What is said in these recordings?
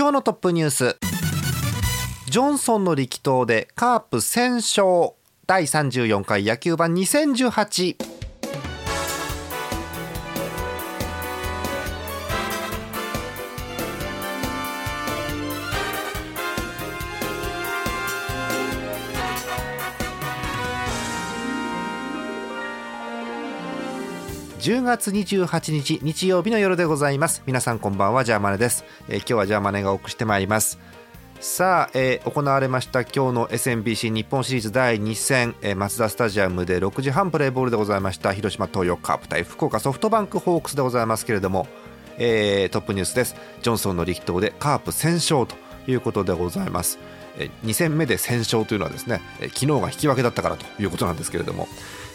今日のトップニュース。ジョンソンの力投でカープ1000勝。第34回野球版2018 10月28日日曜日の夜でございます。皆さんこんばんはジャーマネです、えー、今日はジャーマネがお送りしてまいります。さあ、えー、行われました今日の SMBC 日本シリーズ第2戦、えー、マツダスタジアムで6時半プレーボールでございました。広島東洋カープ対福岡ソフトバンクホークスでございますけれども、えー、トップニュースです。ジョンソンの力投でカープ先勝と。いうことでございます。2戦目で先勝というのはですね昨日が引き分けだったからということなんですけれども、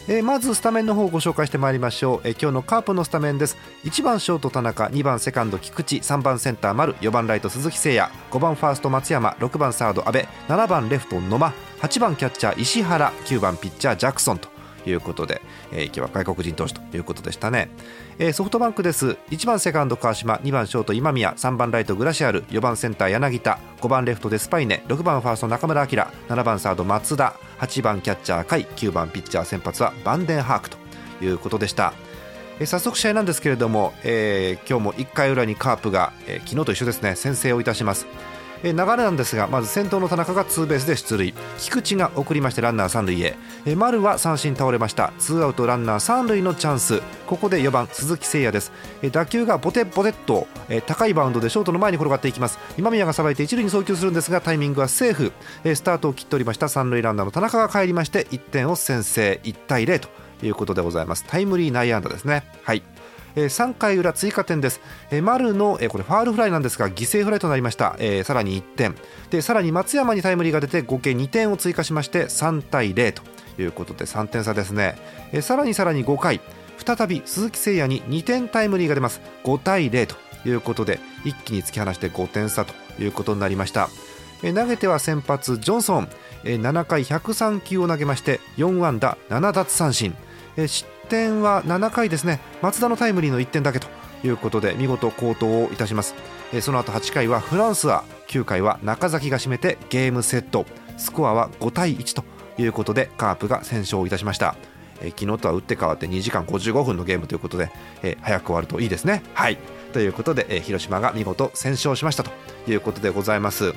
えー、まずスタメンの方をご紹介してまいりましょう、えー、今日のカープのスタメンです。1番ショート田中2番セカンド菊池3番センター丸4番ライト鈴木誠也5番ファースト松山6番サード阿部7番レフト野間8番キャッチャー石原9番ピッチャージャクソンということで、えー、今日は外国人投手ということでしたね、えー、ソフトバンクです。1番セカンド川島2番ショート今宮3番ライトグラシアル4番センター柳田5番レフトデスパイネ6番ファースト中村晃7番サード松田8番キャッチャー甲斐9番ピッチャー先発はバンデンハークということでした。早速試合なんですけれども、えー、今日も1回裏にカープが、えー、昨日と一緒ですね先制をいたします。え流れなんですがまず先頭の田中がツーベースで出塁。菊池が送りましてランナー三塁へ、え丸は三振倒れました。ツーアウトランナー三塁のチャンス。ここで4番鈴木誠也です、え打球がボテボテっと、え高いバウンドでショートの前に転がっていきます。今宮がさばいて一塁に送球するんですがタイミングはセーフ、えスタートを切っておりました。三塁ランナーの田中が帰りまして1点を先制。1対0ということでございます。タイムリー内野安打ですね。はい。えー、3回裏追加点です、えー、丸の、えー、これファールフライなんですが犠牲フライとなりました、えー、さらに1点。でさらに松山にタイムリーが出て合計2点を追加しまして3対0ということで3点差ですね、えー、さらにさらに5回再び鈴木誠也に2点タイムリーが出ます。5対0ということで一気に突き放して5点差ということになりました。投げては先発ジョンソン。7回103球を投げまして4安打7奪三振。失点は7回ですね。松田のタイムリーの1点だけということで見事好投をいたします、その後8回はフランスは9回は中崎が締めてゲームセット。スコアは5対1ということでカープが先勝いたしました。え昨日とは打って変わって2時間55分のゲームということで、早く終わるといいですね。はい。ということで、広島が見事先勝しましたということでございます。う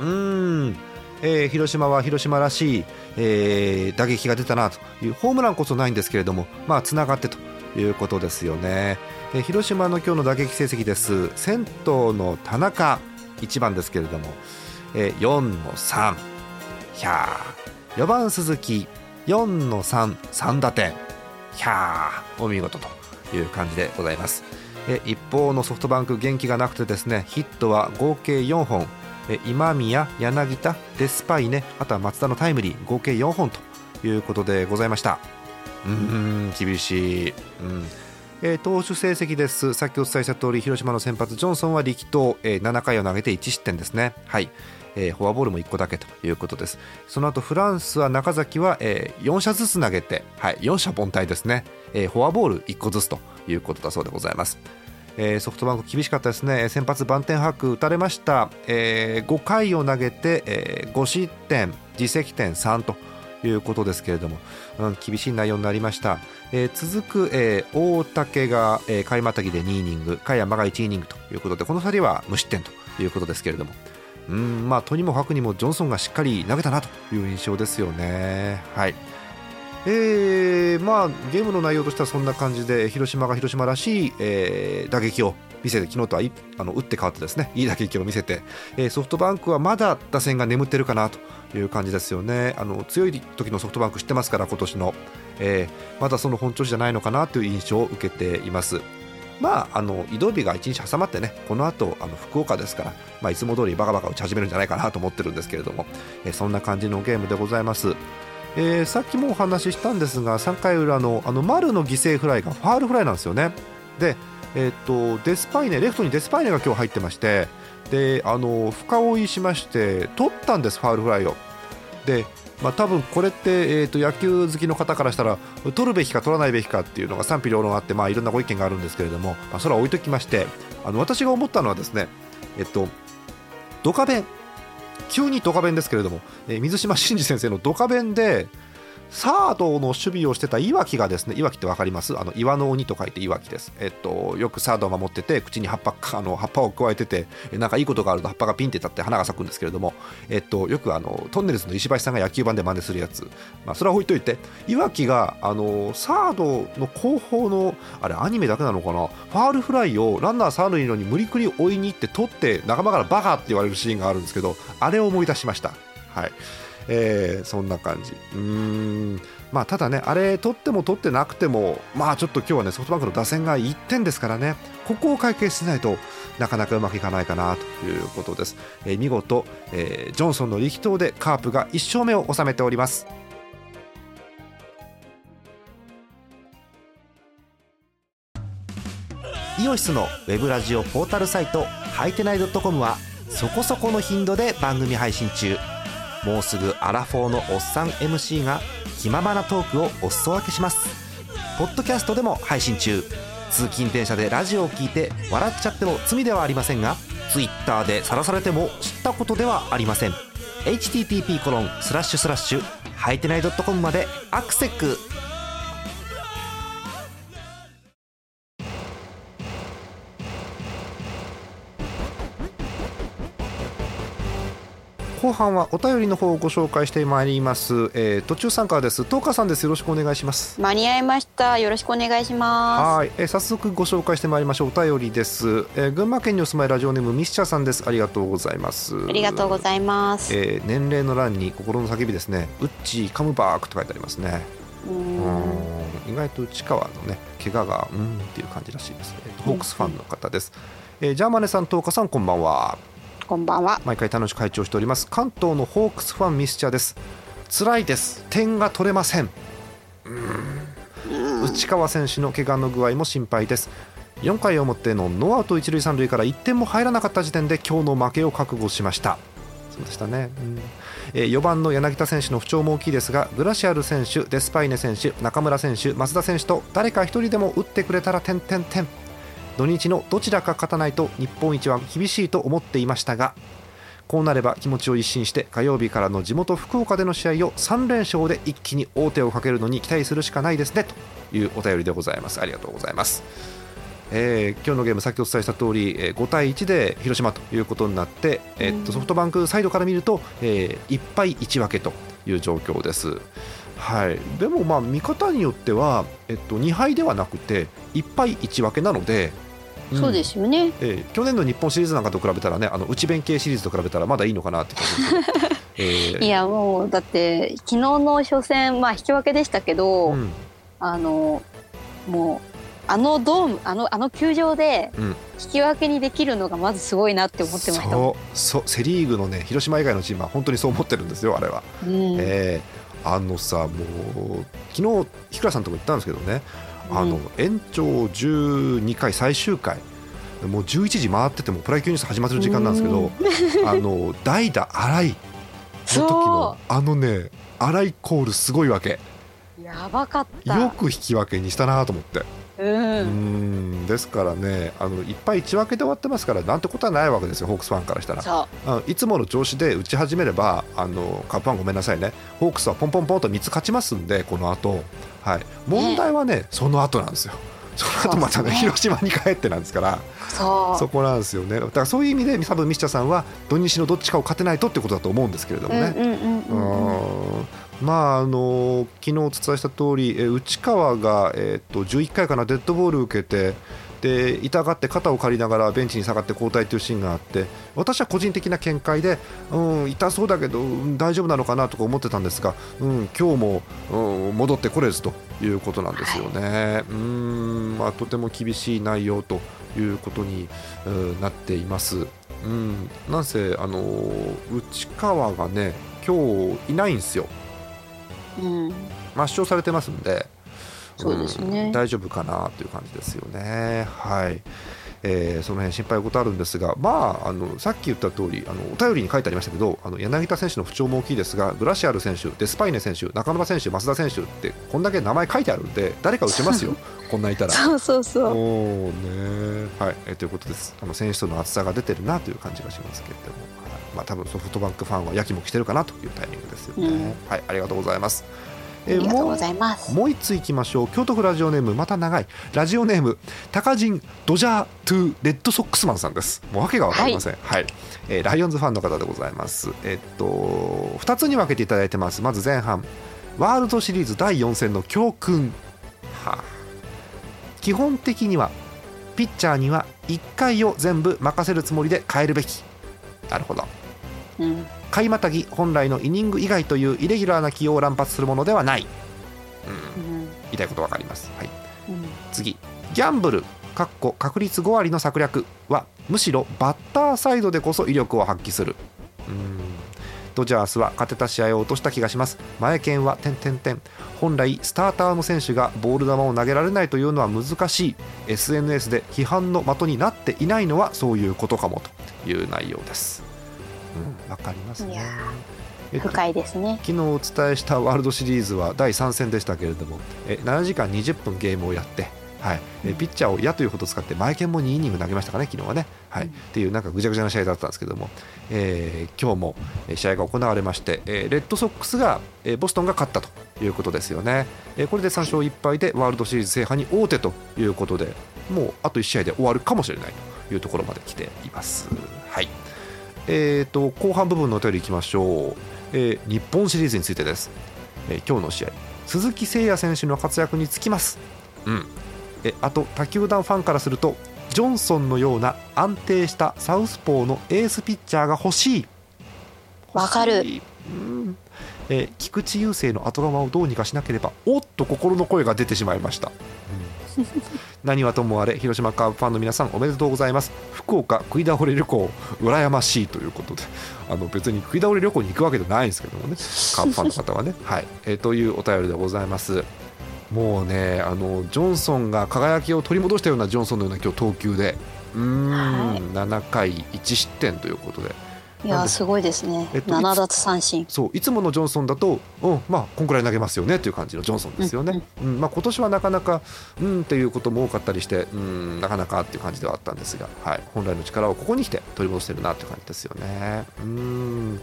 ーん。えー、広島は広島らしい、えー、打撃が出たなというホームランこそないんですけれどもまあつながってということですよね、えー、広島の今日の打撃成績です。先頭の田中1番ですけれども、えー、4の3ひゃー。4番鈴木4の33打点。ひゃー。お見事という感じでございます。え一方のソフトバンク元気がなくてですねヒットは合計4本。今宮、柳田、デスパイネあとは松田のタイムリー合計4本ということでございました。うん厳しい、うん。えー、投手成績です。さっきお伝えした通り広島の先発ジョンソンは力投、えー、7回を投げて1失点ですね。はい。えー、フォアボールも1個だけということです。その後フランスは中崎は、えー、4射ずつ投げて、はい、4者凡退ですね、えー、フォアボール1個ずつということだそうでございます。えー、ソフトバンク厳しかったですね。先発バンテンハーク打たれました、えー、5回を投げて、えー、5失点自責点3ということですけれども、うん、厳しい内容になりました、えー、続く、えー、大竹が、えー、開またぎで2イニング加山が1イニングということでこの2人は無失点ということですけれども。うんまあとにもかくにもジョンソンがしっかり投げたなという印象ですよね。はい。えー、まあゲームの内容としてはそんな感じで広島が広島らしい、えー、打撃を見せて昨日とはあの打って変わってですねいい打撃を見せて、えー、ソフトバンクはまだ打線が眠ってるかなという感じですよね。あの強い時のソフトバンク知ってますから今年の、えー、まだその本調子じゃないのかなという印象を受けています。まあ、あの移動日が1日挟まってねこの後あの福岡ですから、まあ、いつも通りバカバカ打ち始めるんじゃないかなと思ってるんですけれども、え、そんな感じのゲームでございます。えー、さっきもお話ししたんですが3回裏のあの丸の犠牲フライがファールフライなんですよね。で、えーと、デスパイネレフトにデスパイネが今日入ってましてであの深追いしまして取ったんですファールフライを。でまあ、多分これって、えー、と野球好きの方からしたら取るべきか取らないべきかっていうのが賛否両論あって、まあ、いろんなご意見があるんですけれども、まあ、それは置いときましてあの私が思ったのはですね、えっと、ドカベン急にドカ弁ですけれども、えー、水島新司先生のドカ弁でサードの守備をしてたいわきがですねいわきって分かります？あの岩の鬼と書いていわきです、えっと、よくサードを守ってて口に葉っぱあの葉っぱを加えててなんかいいことがあると葉っぱがピンって立って花が咲くんですけれども、えっと、よくあのトンネルズの石橋さんが野球盤で真似するやつ、まあ、それは置いといていわきがあのサードの後方のあれアニメだけなのかな？ファールフライをランナー三塁のに無理くり追いに行って取って仲間からバカって言われるシーンがあるんですけどあれを思い出しました。はい。えー、そんな感じ。うん。まあただねあれ取っても取ってなくてもまあちょっと今日はねソフトバンクの打線が1点ですからねここを解決しないとなかなかうまくいかないかなということです、えー、見事、えー、ジョンソンの力投でカープが1勝目を収めております。イオシスのウェブラジオポータルサイトハイテナイドットコムはそこそこの頻度で番組配信中。もうすぐアラフォーのおっさん MC が気ままなトークをお裾分けします。ポッドキャストでも配信中。通勤電車でラジオを聞いて笑っちゃっても罪ではありませんが Twitter で晒されても知ったことではありません。http コロンスラッシュスラッシュはいてない .com までアクセック半はお便りの方をご紹介してまいります、えー、途中参加です。東川さんです。よろしくお願いします。間に合いました。よろしくお願いします。はい、えー、早速ご紹介してまいりましょう。お便りです、えー、群馬県にお住まいラジオネームミスチャーさんです。ありがとうございます。ありがとうございます、えー、年齢の欄に心の叫びですね。ウッチーカムバークと書いてありますね。うん。意外と内川のね怪我がうんっていう感じらしいです、えー、ホークスファンの方です、えー、ジャーマネさん東川さんこんばんはこんばんは。毎回楽しく会長しております。関東のホークスファンミスチャーです。辛いです。点が取れません。内川選手の怪我の具合も心配です。4回表のノーアウト一塁三塁から1点も入らなかった時点で今日の負けを覚悟しました。そうでしたね、うん。えー、4番の柳田選手の不調も大きいですがグラシアル選手デスパイネ選手中村選手増田選手と誰か1人でも打ってくれたら点点点土日のどちらか勝たないと日本一は厳しいと思っていましたがこうなれば気持ちを一新して火曜日からの地元福岡での試合を3連勝で一気に王手をかけるのに期待するしかないですねというお便りでございます。ありがとうございます、えー、今日のゲーム先ほどお伝えした通り、えー、5対1で広島ということになって、えー、っとソフトバンクサイドから見ると、えー、1敗1分けという状況です。はい、でもまあ見方によっては、えっと、2敗ではなくて1敗1分けなのでそうですよね、えー、去年の日本シリーズなんかと比べたらねあの内弁慶シリーズと比べたらまだいいのかなって感じ えー、いやもうだって昨日の初戦まあ引き分けでしたけど、うん、あのもうあのドームあのあの球場で引き分けにできるのがまずすごいなって思ってました、うん、そうセ・リーグのね広島以外のチームは本当にそう思ってるんですよあれは。うん、えー、あのさもう昨日日倉さんとこ言ったんですけどねあの延長12回最終回。もう11時回っててもプロ野球ニュース始まってる時間なんですけど、あの代打新井。の時のあのね新井コールすごいわけ。やばかった。よく引き分けにしたなと思ってうん。ですからねあのいっぱい1分けで終わってますからなんてことはないわけですよホークスファンからしたら。いつもの調子で打ち始めればあのカップファンごめんなさいね。ホークスはポンポンポンと3つ勝ちますんでこの後。はい。問題はね、ね、その後なんですよ。その後またね、ね、広島に帰ってなんですから。そこなんですよね。だからそういう意味で多分ミスチャさんは土日のどっちかを勝てないとってことだと思うんですけれどもね。まああの昨日お伝えした通り、え内川が、えー、と11回かなデッドボール受けてでで痛がって肩を借りながらベンチに下がって交代というシーンがあって私は個人的な見解で、うん、痛そうだけど大丈夫なのかなとか思ってたんですが、うん、今日も、うん、戻ってこれずということなんですよね。はい、うんまあ、とても厳しい内容ということに、うん、なっています。うん、なんせあの内川がね今日いないんですよ。うん、抹消されてますんで、そうですね、うん、大丈夫かなという感じですよね。はい。えー、その辺心配事あるんですが、まあ、あのさっき言った通りあのお便りに書いてありましたけどあの柳田選手の不調も大きいですがグラシアル選手、デスパイネ選手中村選手、増田選手ってこんだけ名前書いてあるんで誰か打ちますよ、こんないたら。そうそうそう。おねはい。えー、ということです。あの選手との厚さが出てるなという感じがしますけれども、まあ、多分ソフトバンクファンはやきもきしてるかなというタイミングですよね。うん、はいありがとうございます。えー、ありがとうございます。もう一ついきましょう。京都府ラジオネームまた長い。ラジオネーム高人ドジャートゥレッドソックスマンさんです。もう訳が分かりません、はい、はい、えー、ライオンズファンの方でございます。えー、っと2つに分けていただいてます。まず前半。ワールドシリーズ第4戦の教訓。はあ、基本的にはピッチャーには1回を全部任せるつもりで変えるべき。なるほど、うん、買いまたぎ本来のイニング以外というイレギュラーな起用を乱発するものではない、うん、言いたいこと分かります、はい、うん、次。ギャンブル確率5割の策略はむしろバッターサイドでこそ威力を発揮する。うん。ドジャースは勝てた試合を落とした気がします。前剣は点点点。本来スターターの選手がボール球を投げられないというのは難しい。SNS で批判の的になっていないのはそういうことかもという内容ですうん、わかりますね。えっと、深いですね。昨日お伝えしたワールドシリーズは第3戦でしたけれどもえ7時間20分ゲームをやって、はい、えピッチャーを矢というほど使ってマイケンも2イニング投げましたかね昨日はね、はい、うん、っていうなんかぐちゃぐちゃな試合だったんですけども、えー、今日も試合が行われまして、えー、レッドソックスが、えー、ボストンが勝ったということですよね、えー、これで3勝1敗でワールドシリーズ制覇に王手ということでもうあと1試合で終わるかもしれないというところまで来ています。はいえーと、後半部分のお便りいきましょう、えー、日本シリーズについてです、えー、今日の試合。鈴木誠也選手の活躍につきます、うん、えあと他球団ファンからするとジョンソンのような安定したサウスポーのエースピッチャーが欲しい。わかる、うん。えー、菊池雄星の後釜をどうにかしなければおっと心の声が出てしまいました、うん。何はともあれ広島カープファンの皆さんおめでとうございます福岡食い倒れ旅行羨ましいということであの別に食い倒れ旅行に行くわけじゃないんですけどもね カープファンの方はね。はい、えー、というお便りでございます。もうねあのジョンソンが輝きを取り戻したようなジョンソンのような今日投球でうん、はい、7回1失点ということでいやすごいですね、えっと、7奪三振。そういつものジョンソンだと、うん、まあこんくらい投げますよねという感じのジョンソンですよね、うん、うん、まあ、今年はなかなかうんっていうことも多かったりしてうんなかなかっていう感じではあったんですが、はい、本来の力をここに来て取り戻してるなっていう感じですよね。うん。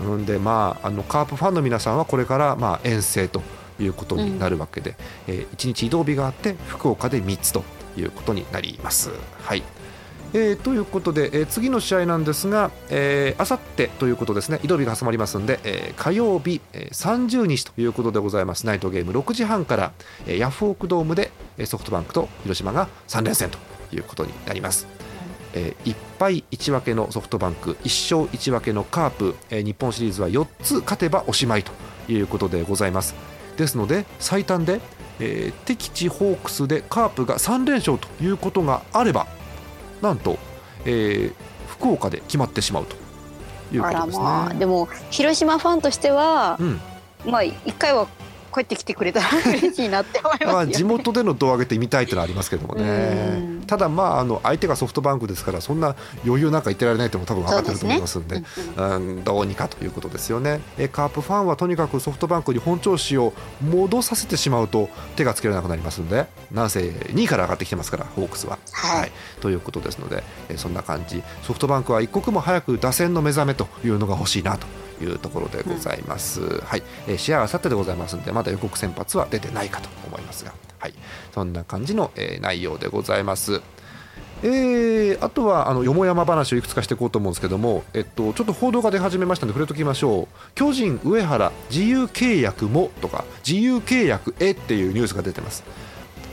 うんでまああのカープファンの皆さんはこれからまあ遠征ということになるわけで、うん、えー、1日移動日があって福岡で3つということになります。はいえー、ということで、えー、次の試合なんですが、あさってということですね、移動日が挟まりますので、え、火曜日、えー、30日ということでございます、ナイトゲーム。6時半から、え、ヤフオクドームでソフトバンクと広島が3連戦ということになります。え、1敗1分けのソフトバンク1勝1分けのカープ、え、日本シリーズは4つ勝てばおしまいということでございます。ですので最短で、え、敵地ホークスでカープが3連勝ということがあればなんと、えー、福岡で決まってしまうということですね。まあ、でも広島ファンとしては、うん、まあ一回は帰ってきてくれたら嬉しいなって思います、ね、まあ地元での胴上げって見たいってのはありますけどもね。ただまああの相手がソフトバンクですからそんな余裕なんか言ってられないとも多分分かってると思いますんで、ね、うん、どうにかということですよね。えカープファンはとにかくソフトバンクに本調子を戻させてしまうと手がつけられなくなりますんでなんせ2位から上がってきてますからホークスは、はい、はい、ということですのでえそんな感じ。ソフトバンクは一刻も早く打線の目覚めというのが欲しいなというところでございます、うん、はい、えー、試合はあさってでございますのでまだ予告先発は出てないかと思いますが、はい、そんな感じの、えー、内容でございます。えー、あとはあのよもやま話をいくつかしていこうと思うんですけども、えっと、ちょっと報道が出始めましたので触れておきましょう。巨人、上原自由契約もとか自由契約へっていうニュースが出てます。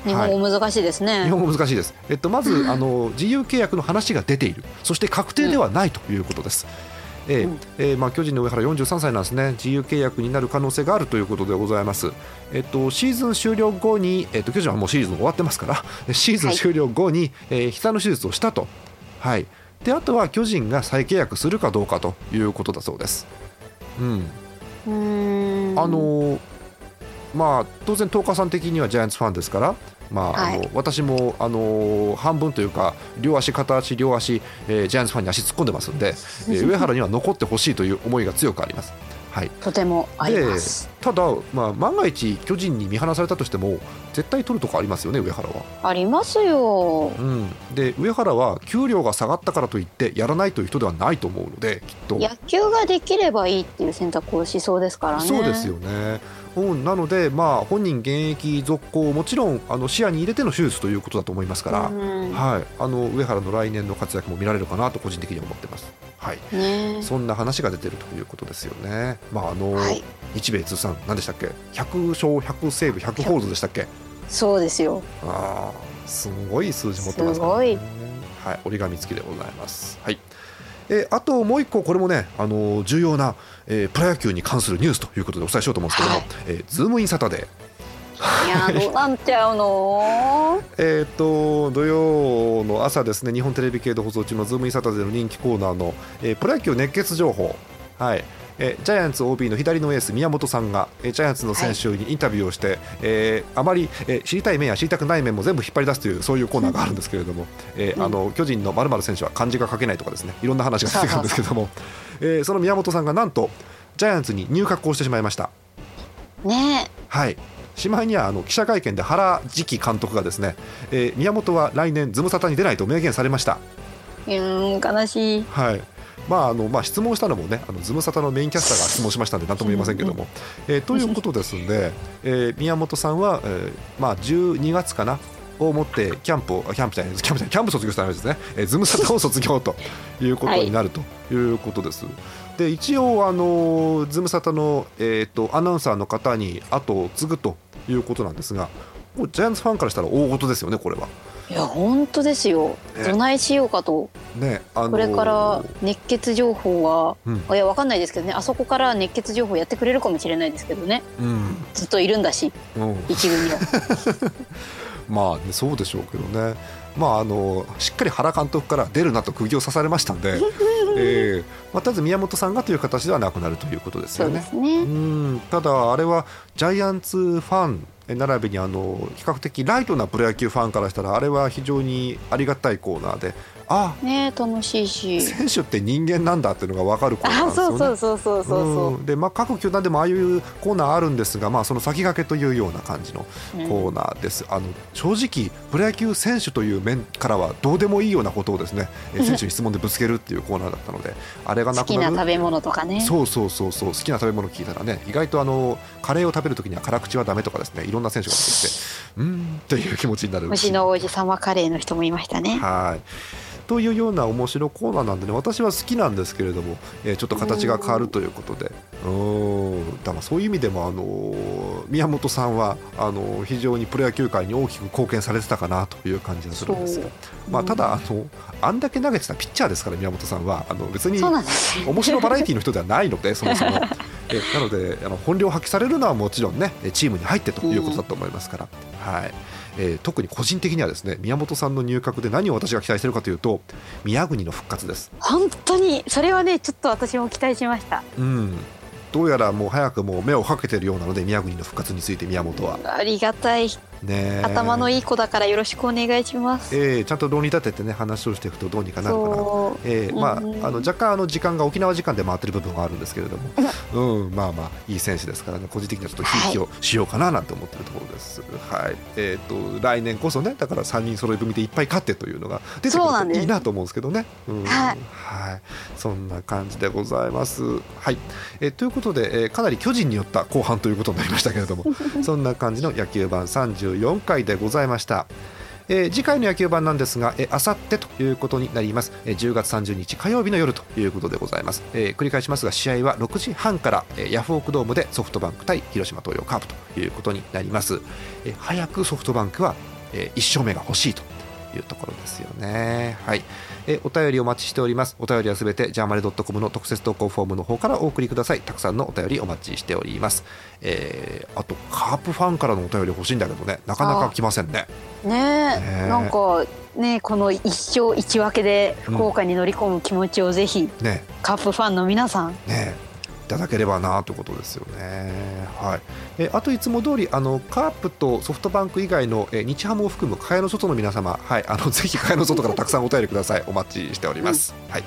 日本語難しいですね、はい、日本語難しいです、えっと、まずあの自由契約の話が出ている。そして確定ではないということです、うん、えー、えー、まあ、巨人の上原43歳なんですね。自由契約になる可能性があるということでございます、えっと、シーズン終了後に、えっと、巨人はもうシーズン終わってますから シーズン終了後に、はい、えー、膝の手術をしたと、はい、であとは巨人が再契約するかどうかということだそうです。うん、うん。あのまあ当然東華さん的にはジャイアンツファンですからまあ、はい、あの私もあの半分というか両足片足両足、えー、ジャイアンツファンに足突っ込んでますんで、えー、上原には残ってほしいという思いが強くあります。はい、とてもありますただ、まあ、万が一巨人に見放されたとしても絶対取るとこありますよね上原は。ありますよ、うん、で上原は給料が下がったからといってやらないという人ではないと思うのできっと。野球ができればいいっていう選択をしそうですからね。そうですよね。うん、なので、まあ、本人現役続行もちろんあの視野に入れての手術ということだと思いますから、はい、あの上原の来年の活躍も見られるかなと個人的には思ってます。はい、ね、そんな話が出てるということですよね。まああの、はい、日米通算何でしたっけ？100勝100セーブ100ホールドでしたっけ？そうですよ。ああすごい数字持ってますから、ね、はい、折り紙付きでございます。はい。えー、あともう一個これもね、あのー、重要な、えー、プロ野球に関するニュースということでお伝えしようと思うんですけども、はい、えー、ズームインサタデー。いやどうなっちゃうの？えっと土曜の朝ですね日本テレビ系で放送中の「ズームインサタデー」の人気コーナーの、えー、プロ野球熱血情報、はいえジャイアンツ OB の左のエース宮本さんが、えジャイアンツの選手にインタビューをして、はい、えー、あまり、え知りたい面や知りたくない面も全部引っ張り出すというそういうコーナー があるんですけれども、えー、あの巨人の〇〇選手は漢字が書けないとかですねいろんな話が出てくるんですけどもえその宮本さんがなんとジャイアンツに入閣をしてしまいました。ねはいしまいにはあの記者会見で原次期監督がですね、えー、宮本は来年ズムサタに出ないと明言されました。うん悲しい。はい。まああのまあ、質問したのもねあのズムサタのメインキャスターが質問しましたんで何とも言えませんけども、えー、ということですんで、えー、宮本さんは、えーまあ、12月かなをもってキャンプをキャンプじゃないキャンプじゃない。キャンプ卒業したわけですね、えー、ズムサタを卒業ということになるということです。はい、で一応あのズムサタのえっ、ー、とアナウンサーの方に後を継ぐということなんですが、ジャイアンツファンからしたら大事ですよねこれは。いや本当ですよ、どないしようかと、ねあのー、これから熱血情報は、うん、いや分かんないですけどね。あそこから熱血情報やってくれるかもしれないですけどね、うん、ずっといるんだし、うん、一軍には。まあ、ね、そうでしょうけどね。まあ、あのしっかり原監督から出るなと釘を刺されましたんで、えーまあ、とりあえず宮本さんがという形ではなくなるということですよね。ね。うん。ただ、あれはジャイアンツファン並びにあの比較的ライトなプロ野球ファンからしたらあれは非常にありがたいコーナーであね楽しいし選手って人間なんだっていうのが分かるコーナーですよね。そうそうそうそうそう、でまあ各球団でもああいうコーナーあるんですが、まあその先駆けというような感じのコーナーです。うん、あの正直プロ野球選手という面からはどうでもいいようなことをですね、選手に質問でぶつけるっていうコーナーだったので、あれがなくなる。好きな食べ物とかね。そうそうそうそう好きな食べ物聞いたらね、意外とあのカレーを食べるときには辛口はだめとかですね、いろんな選手が出てきて、うんっていう気持ちになる。虫の王子様カレーの人もいましたね。はい。というような面白コーナーなんでね私は好きなんですけれども、えー、ちょっと形が変わるということで。うん。だからそういう意味でも、あのー、宮本さんはあのー、非常にプロ野球界に大きく貢献されてたかなという感じがするんです。が、まあ、ただあのあんだけ投げてたピッチャーですから宮本さんはあの別に面白バラエティーの人ではないのでそもそも。えなのであの本領発揮されるのはもちろんねチームに入ってということだと思いますから。はいえー、特に個人的にはですね宮本さんの入閣で何を私が期待しているかというと宮国の復活です。本当にそれはねちょっと私も期待しました。うん。どうやらもう早くも目をかけているようなので宮国の復活について宮本は。ありがたいね、頭のいい子だからよろしくお願いします。えー、ちゃんと論理立ててね話をしていくとどうにかなるかな。えー、まあ、あの若干あの時間が沖縄時間で回ってる部分はあるんですけれども、うん、まあまあいい選手ですからね。個人的にはちょっとひいきをしようかななんて思ってるところです。はい、はい、えっ、ー、と来年こそねだから三人揃い踏みでいっぱい勝ってというのが出てくるといいなと思うんですけどね。うん、はい、はい、そんな感じでございます。はい、えー、ということで、えー、かなり巨人によった後半ということになりましたけれども、そんな感じの野球版三74回でございました。えー、次回の野球版なんですが、えー、あさってということになります、えー、10月30日火曜日の夜ということでございます、えー、繰り返しますが試合は6時半から、えー、ヤフオクドームでソフトバンク対広島東洋カープということになります、えー、早くソフトバンクはえー、1勝目が欲しいというところですよね。はいえお便りお待ちしております。お便りはすべてジャーマネドットコムの特設投稿フォームの方からお送りください。たくさんのお便りお待ちしております、えー、あとカープファンからのお便り欲しいんだけどね。なかなか来ませんね。ねえ。なんかねこの一勝一分けで福岡に乗り込む気持ちをぜひ、ね、カープファンの皆さん。ねいただければなということですよね。はい、えあといつも通りあのカープとソフトバンク以外のえ日ハムを含む蚊帳の外の皆様、はい、あの ぜひ蚊帳の外からたくさんお便りください。お待ちしております。うん、はい。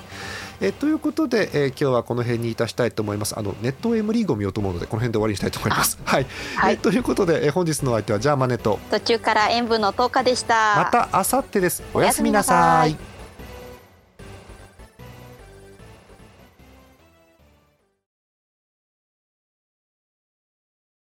えということで、えー、今日はこの辺にいたしたいと思います。あのネット M リーグを見ようと思うのでこの辺で終わりにしたいと思います。はい。はい、えー、ということで、えー、本日の相手はジャーマネット途中から塩分の10日でした。また明後日です。おやすみなさい。